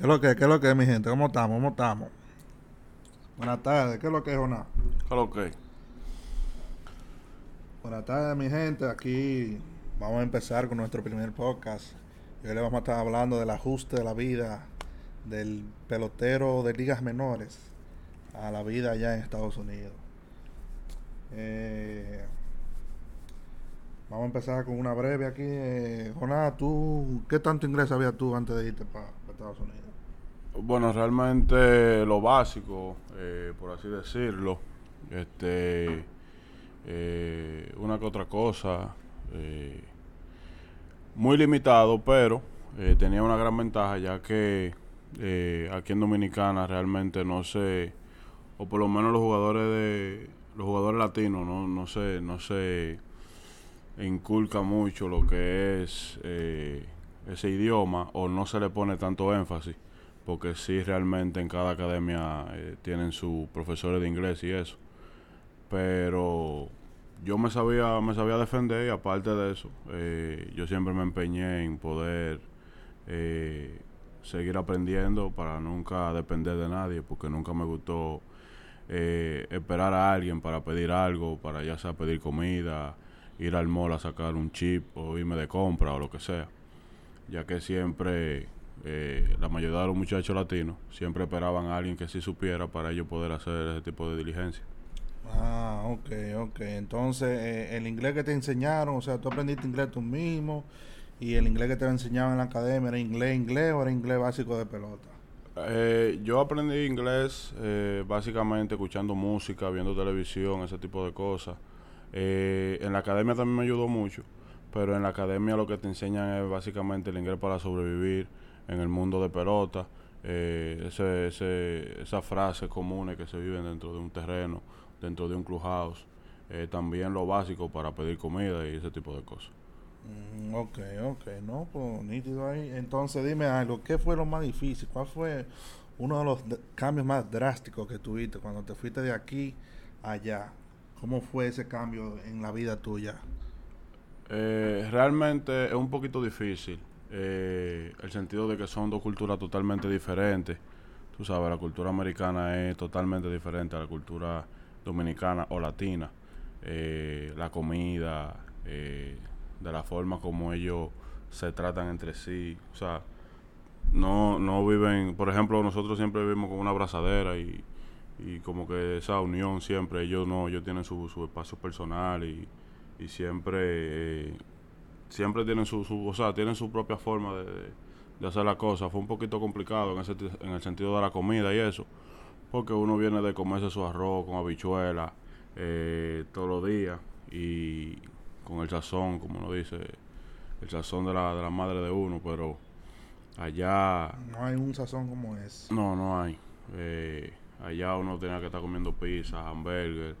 ¿Qué es lo que, qué es lo que, mi gente? ¿Cómo estamos? ¿Cómo estamos? Buenas tardes, ¿qué es lo que es, Jonás? ¿Qué es lo que? Buenas tardes, mi gente. Aquí vamos a empezar con nuestro primer podcast. Hoy le vamos a estar hablando del ajuste de la vida del pelotero de ligas menores a la vida allá en Estados Unidos. Eh, vamos a empezar con una breve aquí. Eh, Jonás, ¿tú qué tanto inglés sabías tú antes de irte para Estados Unidos? Bueno, realmente lo básico, eh, por así decirlo. Este, eh, una que otra cosa. eh, muy limitado, pero eh, tenía una gran ventaja ya que eh, aquí en Dominicana realmente no se, o por lo menos los jugadores de los jugadores latinos no, no se, no se inculca mucho lo que es ese idioma o no se le pone tanto énfasis porque sí realmente en cada academia eh, tienen sus profesores de inglés y eso. Pero yo me sabía me sabía defender y aparte de eso eh, yo siempre me empeñé en poder eh, seguir aprendiendo para nunca depender de nadie porque nunca me gustó esperar a alguien para pedir algo para ya sea pedir comida ir al mall a sacar un chip o irme de compra o lo que sea. Ya que siempre eh, la mayoría de los muchachos latinos siempre esperaban a alguien que sí supiera para ellos poder hacer ese tipo de diligencia Ah, ok, ok. Entonces, eh, el inglés que te enseñaron, o sea, tú aprendiste inglés tú mismo y el inglés que te enseñaban en la academia era inglés, inglés o era inglés básico de pelota. Eh, yo aprendí inglés eh, básicamente escuchando música, viendo televisión, ese tipo de cosas. Eh, en la academia también me ayudó mucho, pero en la academia lo que te enseñan es básicamente el inglés para sobrevivir en el mundo de pelota. Eh, ese, ese, esas frases comunes que se viven dentro de un terreno, dentro de un clubhouse. Eh, también lo básico para pedir comida y ese tipo de cosas. Mm, ok, ok, no, pues nítido ahí. Entonces, dime algo, ¿qué fue lo más difícil? ¿Cuál fue uno de los cambios más drásticos que tuviste cuando te fuiste de aquí a allá? ¿Cómo fue ese cambio en la vida tuya? Eh, realmente es un poquito difícil eh, el sentido de que son dos culturas totalmente diferentes. Tú sabes, la cultura americana es totalmente diferente a la cultura dominicana o latina. Eh, la comida, eh, de la forma como ellos se tratan entre sí. O sea, no, no viven, por ejemplo, nosotros siempre vivimos con una abrazadera y, y como que esa unión siempre, ellos no, ellos tienen su, su espacio personal y, y siempre eh, siempre tienen su, su o sea tienen su propia forma de, de- hacer la cosa fue un poquito complicado en ese en el sentido de la comida y eso porque uno viene de comerse su arroz con habichuela eh, todos los días y con el sazón como uno dice el sazón de la, de la madre de uno pero allá No hay un sazón como ese. no, no hay. Eh, allá uno tenía que estar comiendo pizza, hamburger.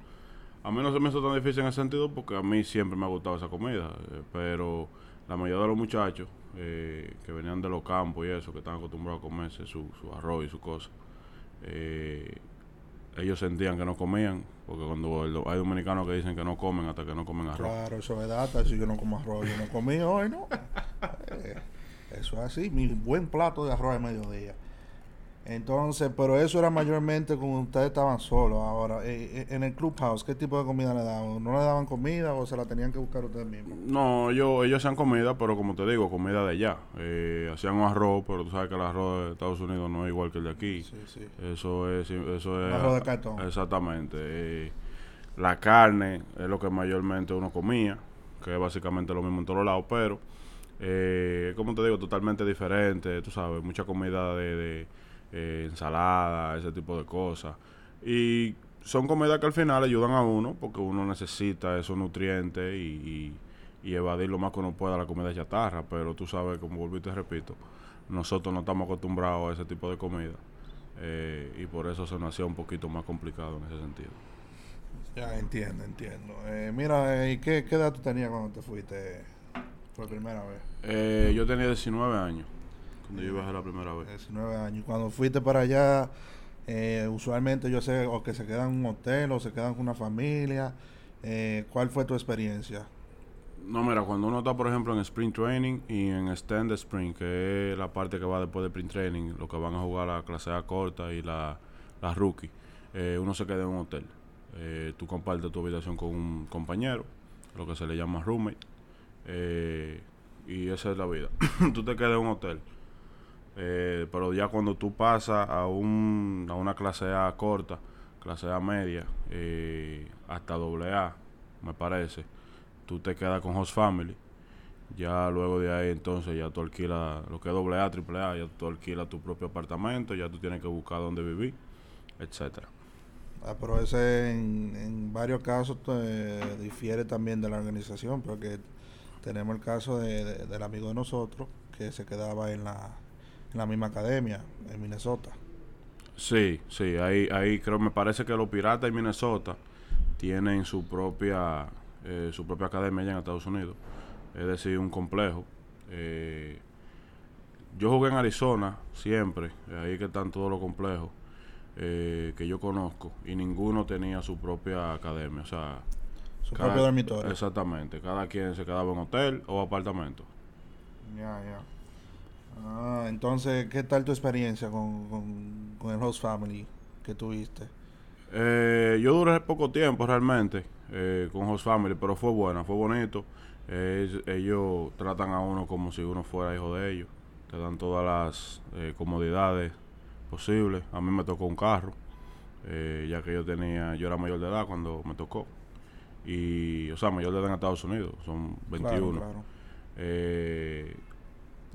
A mí no se me hizo tan difícil en ese sentido porque a mí siempre me ha gustado esa comida. eh, pero la mayoría de los muchachos eh, que venían de los campos y eso, que están acostumbrados a comerse su, su arroz y su cosa, eh, ellos sentían que no comían. Porque cuando hay dominicanos que dicen que no comen hasta que no comen arroz. Claro, eso es data. Si yo no como arroz, yo no comí hoy, ¿no? Eh, eso es así, mi buen plato de arroz de mediodía. Entonces, pero eso era mayormente cuando ustedes estaban solos. Ahora, eh, eh, en el clubhouse, ¿qué tipo de comida le daban? ¿No le daban comida o se la tenían que buscar ustedes mismos? No, ellos, ellos hacían comida, pero como te digo, comida de allá. Eh, hacían un arroz, pero tú sabes que el arroz de Estados Unidos no es igual que el de aquí. Sí, sí. Eso es, eso es arroz de cartón. Exactamente. Eh, la carne es lo que mayormente uno comía, que es básicamente lo mismo en todos lados, pero eh, como te digo, totalmente diferente. Tú sabes, mucha comida de, de, eh, ensalada, ese tipo de cosas. Y son comidas que al final ayudan a uno, porque uno necesita esos nutrientes y, y, y evadir lo más que uno pueda la comida chatarra. Pero tú sabes, como vuelvo y te repito, nosotros no estamos acostumbrados a ese tipo de comida. Eh, y por eso se nos hacía un poquito más complicado en ese sentido. Ya entiendo, entiendo. Eh, mira, eh, ¿y qué, qué edad tú tenías cuando te fuiste por primera vez? Eh, yo tenía 19 años cuando yo viajé la primera vez. 19 años. Cuando fuiste para allá, eh, usualmente yo sé o que se quedan en un hotel o se quedan con una familia. Eh, ¿Cuál fue tu experiencia? No, mira, cuando uno está, por ejemplo, en Spring Training y en Extended Spring, que es la parte que va después de Spring Training, lo que van a jugar la clase A corta y la, la rookie, eh, uno se queda en un hotel. Eh, tú compartes tu habitación con un compañero, lo que se le llama roommate, eh, y esa es la vida. tú te quedas en un hotel. Eh, pero ya cuando tú pasas a, un, a una clase A corta, clase A media, eh, hasta doble A, me parece, tú te quedas con host family. Ya luego de ahí entonces ya tú alquilas lo que es doble A, triple A, ya tú alquilas tu propio apartamento, ya tú tienes que buscar dónde vivir, etcétera. Ah, pero ese en, en varios casos te difiere también de la organización, porque tenemos el caso de, de- del amigo de nosotros que se quedaba en la, en la misma academia en Minnesota. Sí, sí, ahí, ahí creo, me parece que los Piratas de Minnesota tienen su propia, eh, su propia academia allá en Estados Unidos, es decir, un complejo. Eh, yo jugué en Arizona siempre, ahí que están todos los complejos eh, que yo conozco, y ninguno tenía su propia academia, o sea, Su cada- propio dormitorio. Exactamente, cada quien se quedaba en hotel o apartamento. Ya, ya. Ah, entonces, ¿qué tal tu experiencia con, con, con el host family que tuviste? Eh, yo duré poco tiempo realmente eh, con Host Family, pero fue buena, fue bonito. Eh, ellos tratan a uno como si uno fuera hijo de ellos. Te dan todas las eh, comodidades posibles. A mí me tocó un carro, eh, ya que yo tenía, yo era mayor de edad cuando me tocó. Y, o sea, mayor de edad en Estados Unidos, son 21. Claro, claro.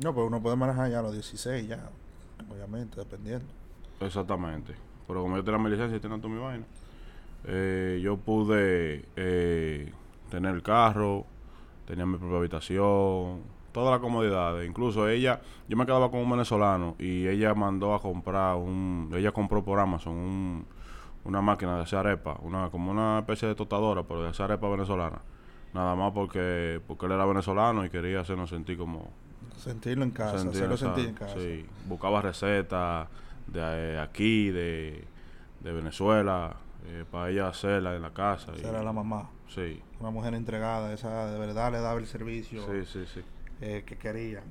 No, pero uno puede manejar ya a los 16 ya, obviamente, dependiendo. Exactamente. Pero como yo tenía mi licencia y tenía toda mi vaina, eh, yo pude eh, tener el carro, tenía mi propia habitación, todas las comodidades. Incluso ella, yo me quedaba con un venezolano y ella mandó a comprar un, ella compró por Amazon un, una máquina de hacer arepa, una, como una especie de tostadora, pero de hacer arepa venezolana. Nada más porque, porque él era venezolano y quería hacernos sentir como, Sentirlo en casa, sentir hacerlo sentir en casa. Sí, buscaba recetas de eh, aquí, de, de Venezuela, eh, para ella hacerla en la casa. era la mamá, Sí, una mujer entregada, esa de verdad le daba el servicio sí, sí, sí. eh, que quería.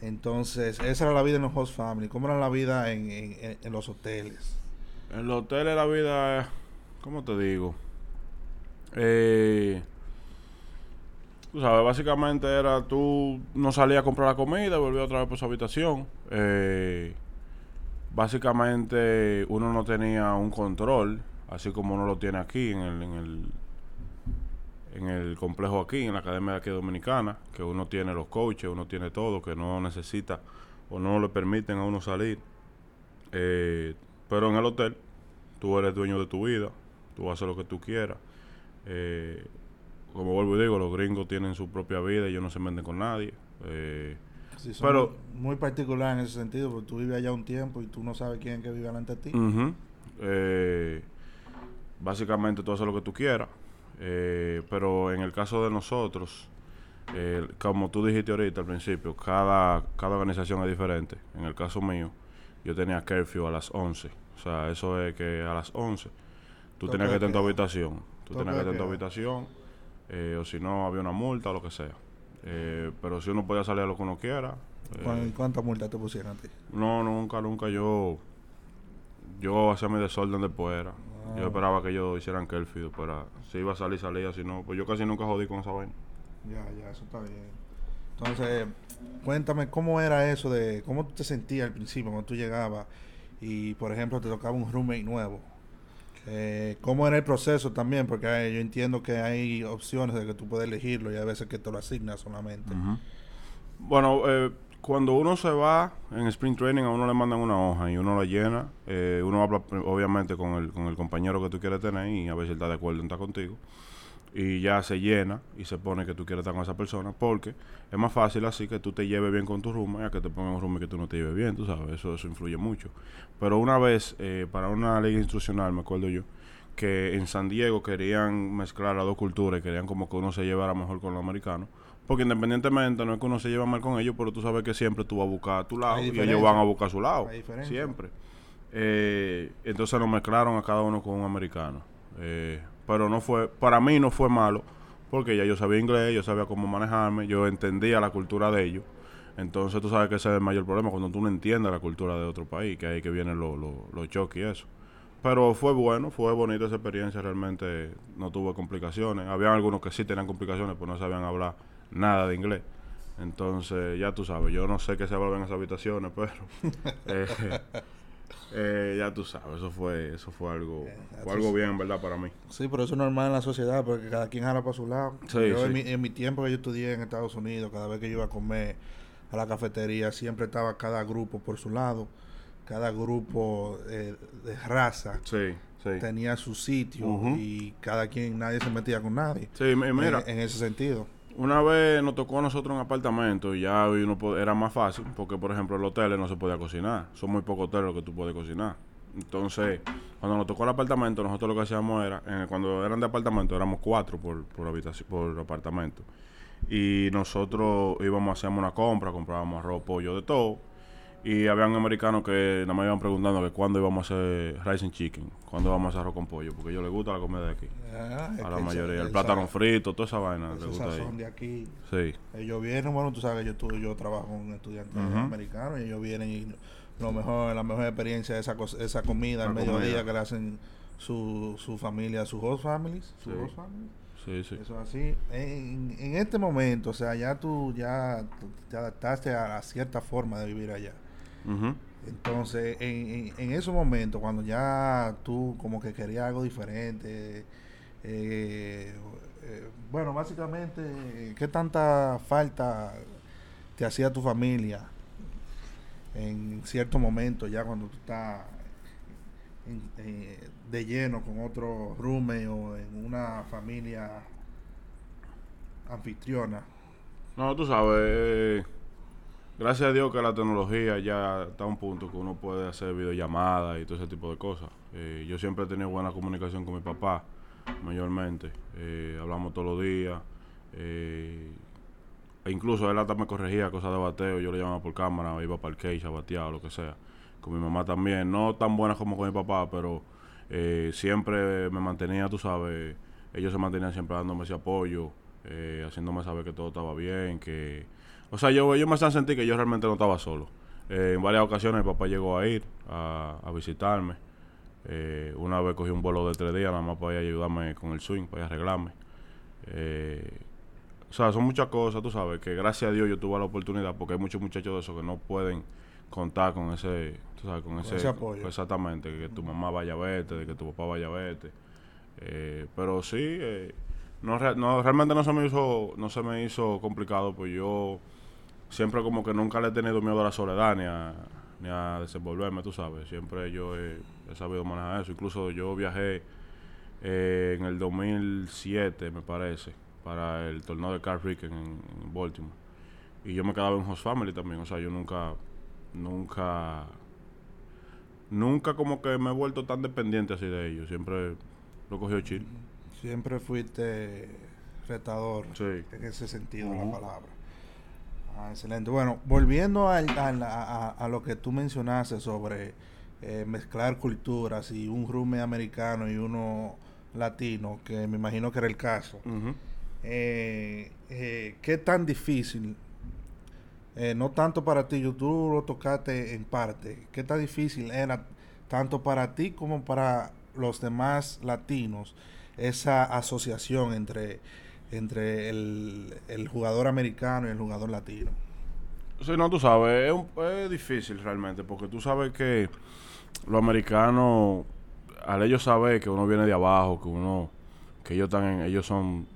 Entonces, esa era la vida en los host family. ¿Cómo era la vida en, en, en- los hoteles? En los hoteles la vida, ¿cómo te digo? Eh, tú sabes, básicamente era tú no salías a comprar la comida, volvías otra vez por su habitación. Eh, básicamente uno no tenía un control, así como uno lo tiene aquí en el, en el, en el complejo aquí, en la Academia de aquí Dominicana, que uno tiene los coaches, uno tiene todo, que no necesita o no le permiten a uno salir. Eh, pero en el hotel, tú eres dueño de tu vida, tú haces lo que tú quieras. Eh, como vuelvo y digo, los gringos tienen su propia vida, ellos no se meten con nadie. Eh, Sí, son Pero- muy, particular en ese sentido, porque tú vives allá un tiempo y tú no sabes quién es que vive delante de ti. Eh, básicamente tú haces lo que tú quieras. Eh, pero en el caso de nosotros, eh, como tú dijiste ahorita al principio, cada, cada organización es diferente. En el caso mío, yo tenía curfew a las 11. O sea, eso es que a las 11 tú tenías que estar en tu habitación. Tú tenías que estar en tu habitación. Eh, o si no, había una multa o lo que sea. Eh, pero si uno podía salir a lo que uno quiera. eh, ¿Cuán- ¿Cuántas multas te pusieron a ti? no, nunca, nunca yo. Yo hacía mi desorden después. Era. Yo Ah. esperaba que ellos hicieran curfew. después era- si iba a salir, salía. Si no, pues yo casi nunca jodí con esa vaina. Ya, ya, eso está bien. Entonces, cuéntame cómo era eso de cómo tú te sentías al principio cuando tú llegabas y, por ejemplo, te tocaba un roommate nuevo. Eh, ¿Cómo era el proceso también? Porque yo entiendo que hay opciones de que tú puedes elegirlo y hay veces que te lo asignas solamente. Bueno, eh, cuando uno se va en Spring Training, a uno le mandan una hoja y uno la llena. eh, uno habla obviamente con el, con el compañero que tú quieres tener y a si él está de acuerdo estar contigo. Y ya se llena y se pone que tú quieres estar con esa persona porque es más fácil así que tú te lleves bien con tu roommate a que te pongan un roommate que tú no te lleves bien, tú sabes, eso, eso influye mucho. Pero una vez, eh, para una liga instruccional, me acuerdo yo, que en San Diego querían mezclar las dos culturas y querían como que uno se llevara mejor con los americanos. Porque independientemente no es que uno se lleva mal con ellos, pero tú sabes que siempre tú vas a buscar a tu lado y ellos van a buscar a su lado. Siempre. Eh, entonces nos mezclaron a cada uno con un americano. Eh, pero no fue, para mí no fue malo, porque ya yo sabía inglés, yo sabía cómo manejarme, yo entendía la cultura de ellos. Entonces tú sabes que ese es el mayor problema, cuando tú no entiendes la cultura de otro país, que ahí que vienen los los choques y eso. Pero fue bueno, fue bonita esa experiencia, realmente no tuve complicaciones. Había algunos que sí tenían complicaciones, pues no sabían hablar nada de inglés. Entonces, ya tú sabes, yo no sé qué se habla en esas habitaciones, pero eh, eh, ya tú sabes, eso fue eso fue algo eh, fue algo bien, ¿verdad? Para mí. Sí, pero eso es normal en la sociedad, porque cada quien habla para su lado. yo En, mi, en mi tiempo que yo estudié en Estados Unidos, cada vez que yo iba a comer a la cafetería, siempre estaba cada grupo por su lado cada grupo de raza tenía su sitio y cada quien, nadie se metía con nadie. Sí, mira. En, ese sentido. Una vez nos tocó a nosotros un apartamento y ya uno era más fácil porque, por ejemplo, en los hoteles no se podía cocinar. Son muy pocos hoteles los que tú puedes cocinar. Entonces, cuando nos tocó el apartamento, nosotros lo que hacíamos era, cuando eran de apartamento, éramos cuatro por, por, habitación, por apartamento. Y nosotros íbamos, hacíamos una compra, comprábamos arroz, pollo, de todo y habían americanos que nada más iban preguntando que cuándo íbamos a hacer rice and chicken, cuándo vamos a hacer arroz con pollo, porque a ellos les gusta la comida de aquí. Ah, a la mayoría. El, plátano frito, toda esa vaina. Les gusta ahí. de aquí. Sí. Ellos vienen, bueno, tú sabes que yo, yo trabajo con estudiantes americanos y ellos vienen y lo mejor, la mejor experiencia de esa, esa comida al mediodía que le hacen su, su familia, sus host families. Su host families. Sí, sí. Eso así. En, en, este momento, o sea, ya tú ya te adaptaste a cierta forma de vivir allá. Entonces, en, en, esos momentos, cuando ya tú como que querías algo diferente, eh, eh, bueno, básicamente, ¿qué tanta falta te hacía tu familia en cierto momento, ya cuando tú estás eh, de lleno con otro rume o en una familia anfitriona? No, tú sabes gracias a Dios que la tecnología ya está a un punto que uno puede hacer videollamadas y todo ese tipo de cosas. Eh, yo siempre he tenido buena comunicación con mi papá, mayormente. Eh, hablamos todos los días. Eh, e incluso él hasta me corregía cosas de bateo. Yo le llamaba por cámara, iba para el cage a batear o lo que sea. Con mi mamá también. No tan buena como con mi papá, pero siempre me mantenía, tú sabes. Ellos se mantenían siempre dándome ese apoyo, haciéndome saber que todo estaba bien, que o sea, yo, yo me hacía sentir que yo realmente no estaba solo. Eh, en varias ocasiones mi papá llegó a ir a, visitarme. Eh, una vez cogí un vuelo de tres días nada más para ayudarme con el swing, para arreglarme. Eh, o sea, son muchas cosas, tú sabes, que gracias a Dios yo tuve la oportunidad, porque hay muchos muchachos de esos que no pueden contar con ese, tú sabes, con, ese, apoyo. Exactamente, que tu mamá vaya a verte, de que tu papá vaya a verte. pero sí, no, no, realmente no se me hizo, no se me hizo complicado, pues yo siempre como que nunca le he tenido miedo a la soledad ni a, ni a desenvolverme, tú sabes. Siempre yo he, sabido manejar eso. Incluso yo viajé eh, en el 2007, me parece, para el torneo de Car Ricken en, Baltimore. Y yo me quedaba en Host Family también. O sea, yo nunca, nunca, nunca como que me he vuelto tan dependiente así de ellos. Siempre lo cogió chill. Siempre fuiste retador en ese sentido de la palabra. Ah, excelente. Bueno, volviendo a, a, lo que tú mencionaste sobre eh, mezclar culturas y un rume americano y uno latino, que me imagino que era el caso. Eh, eh, ¿Qué tan difícil? no tanto para ti, yo tú lo tocaste en parte. ¿Qué tan difícil era tanto para ti como para los demás latinos esa asociación entre entre el, el jugador americano y el jugador latino. Sí, no, tú sabes, es, difícil realmente, porque tú sabes que los americanos, al ellos saber que uno viene de abajo, que uno, que ellos están, ellos son,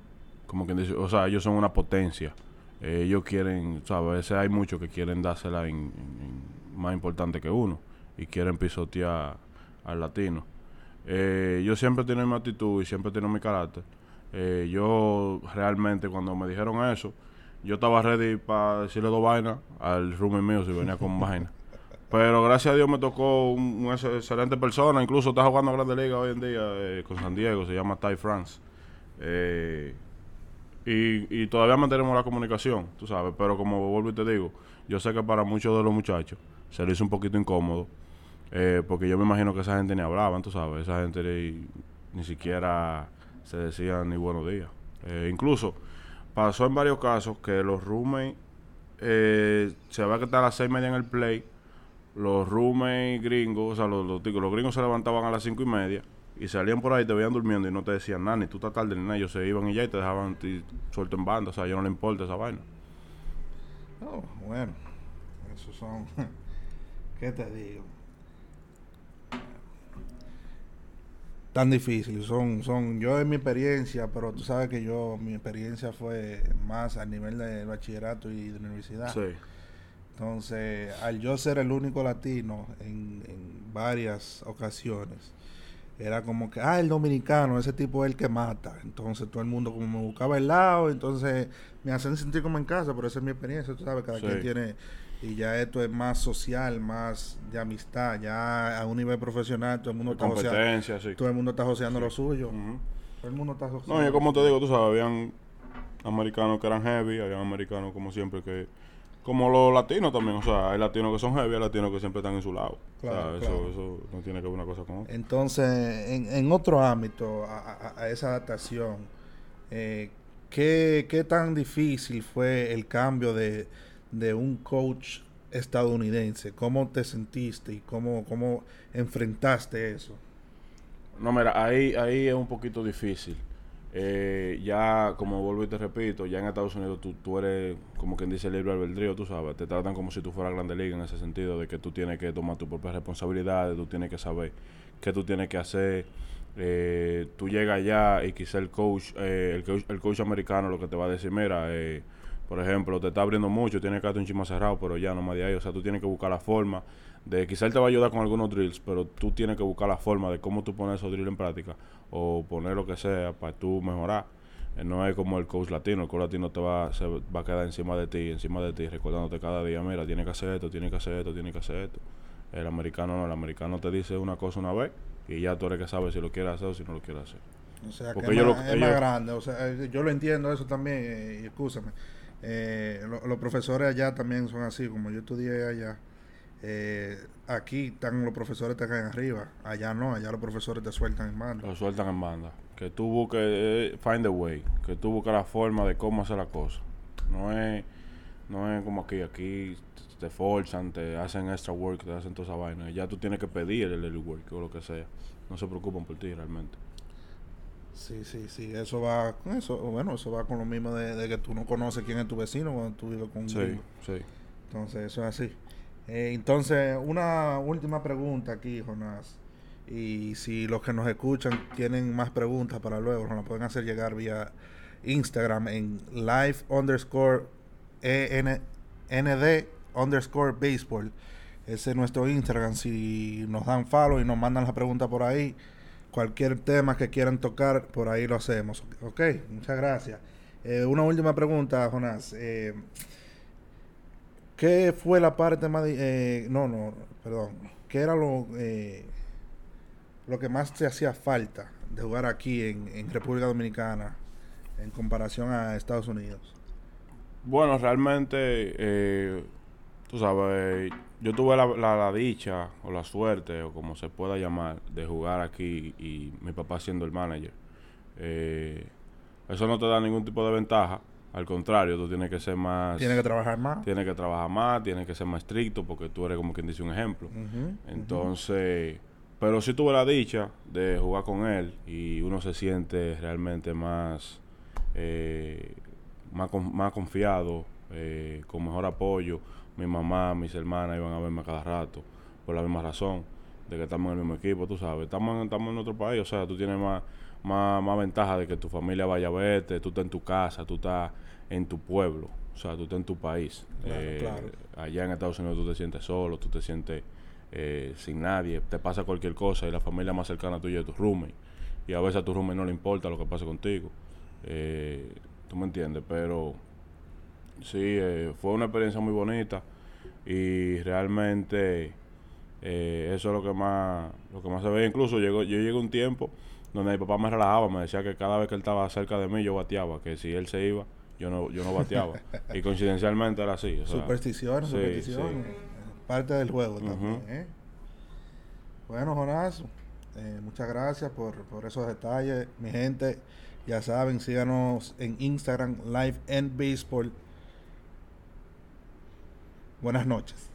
como quien dice, o sea, ellos son una potencia. ellos quieren, sabes, a veces hay muchos que quieren dársela en, más importante que uno y quieren pisotear al latino. Eh, yo siempre tengo mi actitud y siempre tengo mi carácter. Eh, yo realmente cuando me dijeron eso, yo estaba ready para decirle dos vainas al roomie mío si venía con vainas. Pero gracias a Dios me tocó una excelente persona, incluso está jugando a Grande Liga hoy en día eh, con San Diego, se llama Ty France. Eh, y, todavía mantenemos la comunicación, tú sabes, pero como vuelvo y te digo, yo sé que para muchos de los muchachos se les hizo un poquito incómodo, porque yo me imagino que esa gente ni hablaban, tú sabes, esa gente ni siquiera se decían ni buenos días. Eh, incluso pasó en varios casos que los roommates eh, se va a quedar a las seis y media en el play. Los roommates gringos, o sea, los, los, los gringos se levantaban a las cinco y media y salían por ahí, te veían durmiendo y no te decían nada, ni tú estás tarde ni nada. Ellos se iban y ya y te dejaban suelto en banda. O sea, ellos no le importa esa vaina. Oh, bueno, esos son. ¿Qué te digo? Tan difícil, son, son, yo en mi experiencia, pero tú sabes que yo, mi experiencia fue más a nivel de bachillerato y de universidad. Sí. Entonces, al yo ser el único latino en, en varias ocasiones, era como que, ah, el dominicano, ese tipo es el que mata. Entonces, todo el mundo como me buscaba el lado, entonces me hacen sentir como en casa, pero esa es mi experiencia, tú sabes, cada Sí. quien tiene, y ya esto es más social, más de amistad, ya a un nivel profesional, todo el mundo está joseando, sí. todo el mundo está joseando lo suyo, Ujú. todo el mundo está joseando. No, y lo como te digo, tú sabes, habían americanos que eran heavy, habían americanos como siempre que... Como los latinos también, o sea, hay latinos que son heavy, hay latinos que siempre están en su lado. Claro, o sea, claro. Eso, eso no tiene que ver una cosa con otra. Entonces, en, en otro ámbito, a, a- a esa adaptación, eh, ¿qué, qué tan difícil fue el cambio de, de un coach estadounidense? ¿Cómo te sentiste y cómo, cómo enfrentaste eso? No, mira, ahí, ahí es un poquito difícil. Eh, ya, como vuelvo y te repito, ya en Estados Unidos tú, tú eres, como quien dice, libre albedrío, tú sabes. Te tratan como si tú fueras grande liga en ese sentido, de que tú tienes que tomar tus propias responsabilidades, tú tienes que saber qué tú tienes que hacer. Eh, tú llegas allá y quizá el coach, eh, el coach, el coach americano lo que te va a decir, mira, eh, por ejemplo, te está abriendo mucho, tienes que darte un chisme cerrado, pero ya no más de ahí. O sea, tú tienes que buscar la forma de, quizá él te va a ayudar con algunos drills, pero tú tienes que buscar la forma de cómo tú pones esos drills en práctica o poner lo que sea para tú mejorar. Eh, no es como el coach latino, el coach latino te va, se va a quedar encima de ti, encima de ti, recordándote cada día, mira, tienes que hacer esto, tienes que hacer esto, tienes que hacer esto. El americano no, el americano te dice una cosa una vez y ya tú eres que sabes si lo quieres hacer o si no lo quieres hacer. O sea, Porque que es, más, lo- es más ellos- grande. O sea, eh, yo lo entiendo eso también, eh, y escúchame. Eh, lo- los profesores allá también son así, como yo estudié allá. eh, aquí están los profesores te caen arriba, allá no, allá los profesores te sueltan en mano. Lo sueltan en banda. Que tú busques, eh, find the way. Que tú busques la forma de cómo hacer la cosa. No es, no es como aquí. Aquí te forzan, te hacen extra work, te hacen toda esa vaina. Y ya tú tienes que pedir el early work o lo que sea. No se preocupan por ti realmente. Sí, sí, sí, eso va con eso, bueno, eso va con lo mismo de, de que tú no conoces quién es tu vecino cuando tú vives con un Sí, sí. Entonces, eso es así. Eh, entonces, una última pregunta aquí, Jonás. Y si los que nos escuchan tienen más preguntas para luego, nos la pueden hacer llegar vía Instagram en live underscore EN ND underscore baseball. Ese es nuestro Instagram. Si nos dan follow y nos mandan la pregunta por ahí, cualquier tema que quieran tocar, por ahí lo hacemos. Ok, muchas gracias. Eh, una última pregunta, Jonás. Eh, ¿Qué fue la parte más... eh, no, no, perdón. ¿Qué era lo, eh, lo que más te hacía falta de jugar aquí en, en República Dominicana en comparación a Estados Unidos? Bueno, realmente, eh, tú sabes, yo tuve la, la- la dicha o la suerte, o como se pueda llamar, de jugar aquí y mi papá siendo el manager. Eh, eso no te da ningún tipo de ventaja, al contrario, tú tienes que ser más... Tiene que trabajar más. tienes que trabajar más, tienes que ser más estricto, porque tú eres como quien dice un ejemplo. Entonces, pero sí tuve la dicha de jugar con él y uno se siente realmente más, eh, más, con- más confiado, eh, con mejor apoyo. Mi mamá, mis hermanas iban a verme cada rato por la misma razón de que estamos en el mismo equipo, tú sabes. Estamos en, estamos en otro país, o sea, tú tienes más, más, más ventaja de que tu familia vaya a verte, tú estás en tu casa, tú estás en tu pueblo, o sea, tú estás en tu país. Claro, Eh, claro. Allá en Estados Unidos tú te sientes solo, tú te sientes eh, sin nadie, te pasa cualquier cosa y la familia más cercana tuya es tu roommate. Y a veces a tu roommate no le importa lo que pase contigo. Eh, tú me entiendes, pero sí, eh, fue una experiencia muy bonita y realmente eso es lo que más lo que más se ve. Incluso llegó, yo llegué un tiempo donde mi papá me relajaba, me decía que cada vez que él estaba cerca de mí yo bateaba, que si él se iba, yo no, yo no bateaba. y coincidencialmente era así. o sea, supersticiones, sí, supersticiones. sí. Parte del juego también. ¿eh? Bueno, Jonás, eh, muchas gracias por, por esos detalles. Mi gente, Ya saben, síganos en Instagram, Live and Baseball. Buenas noches.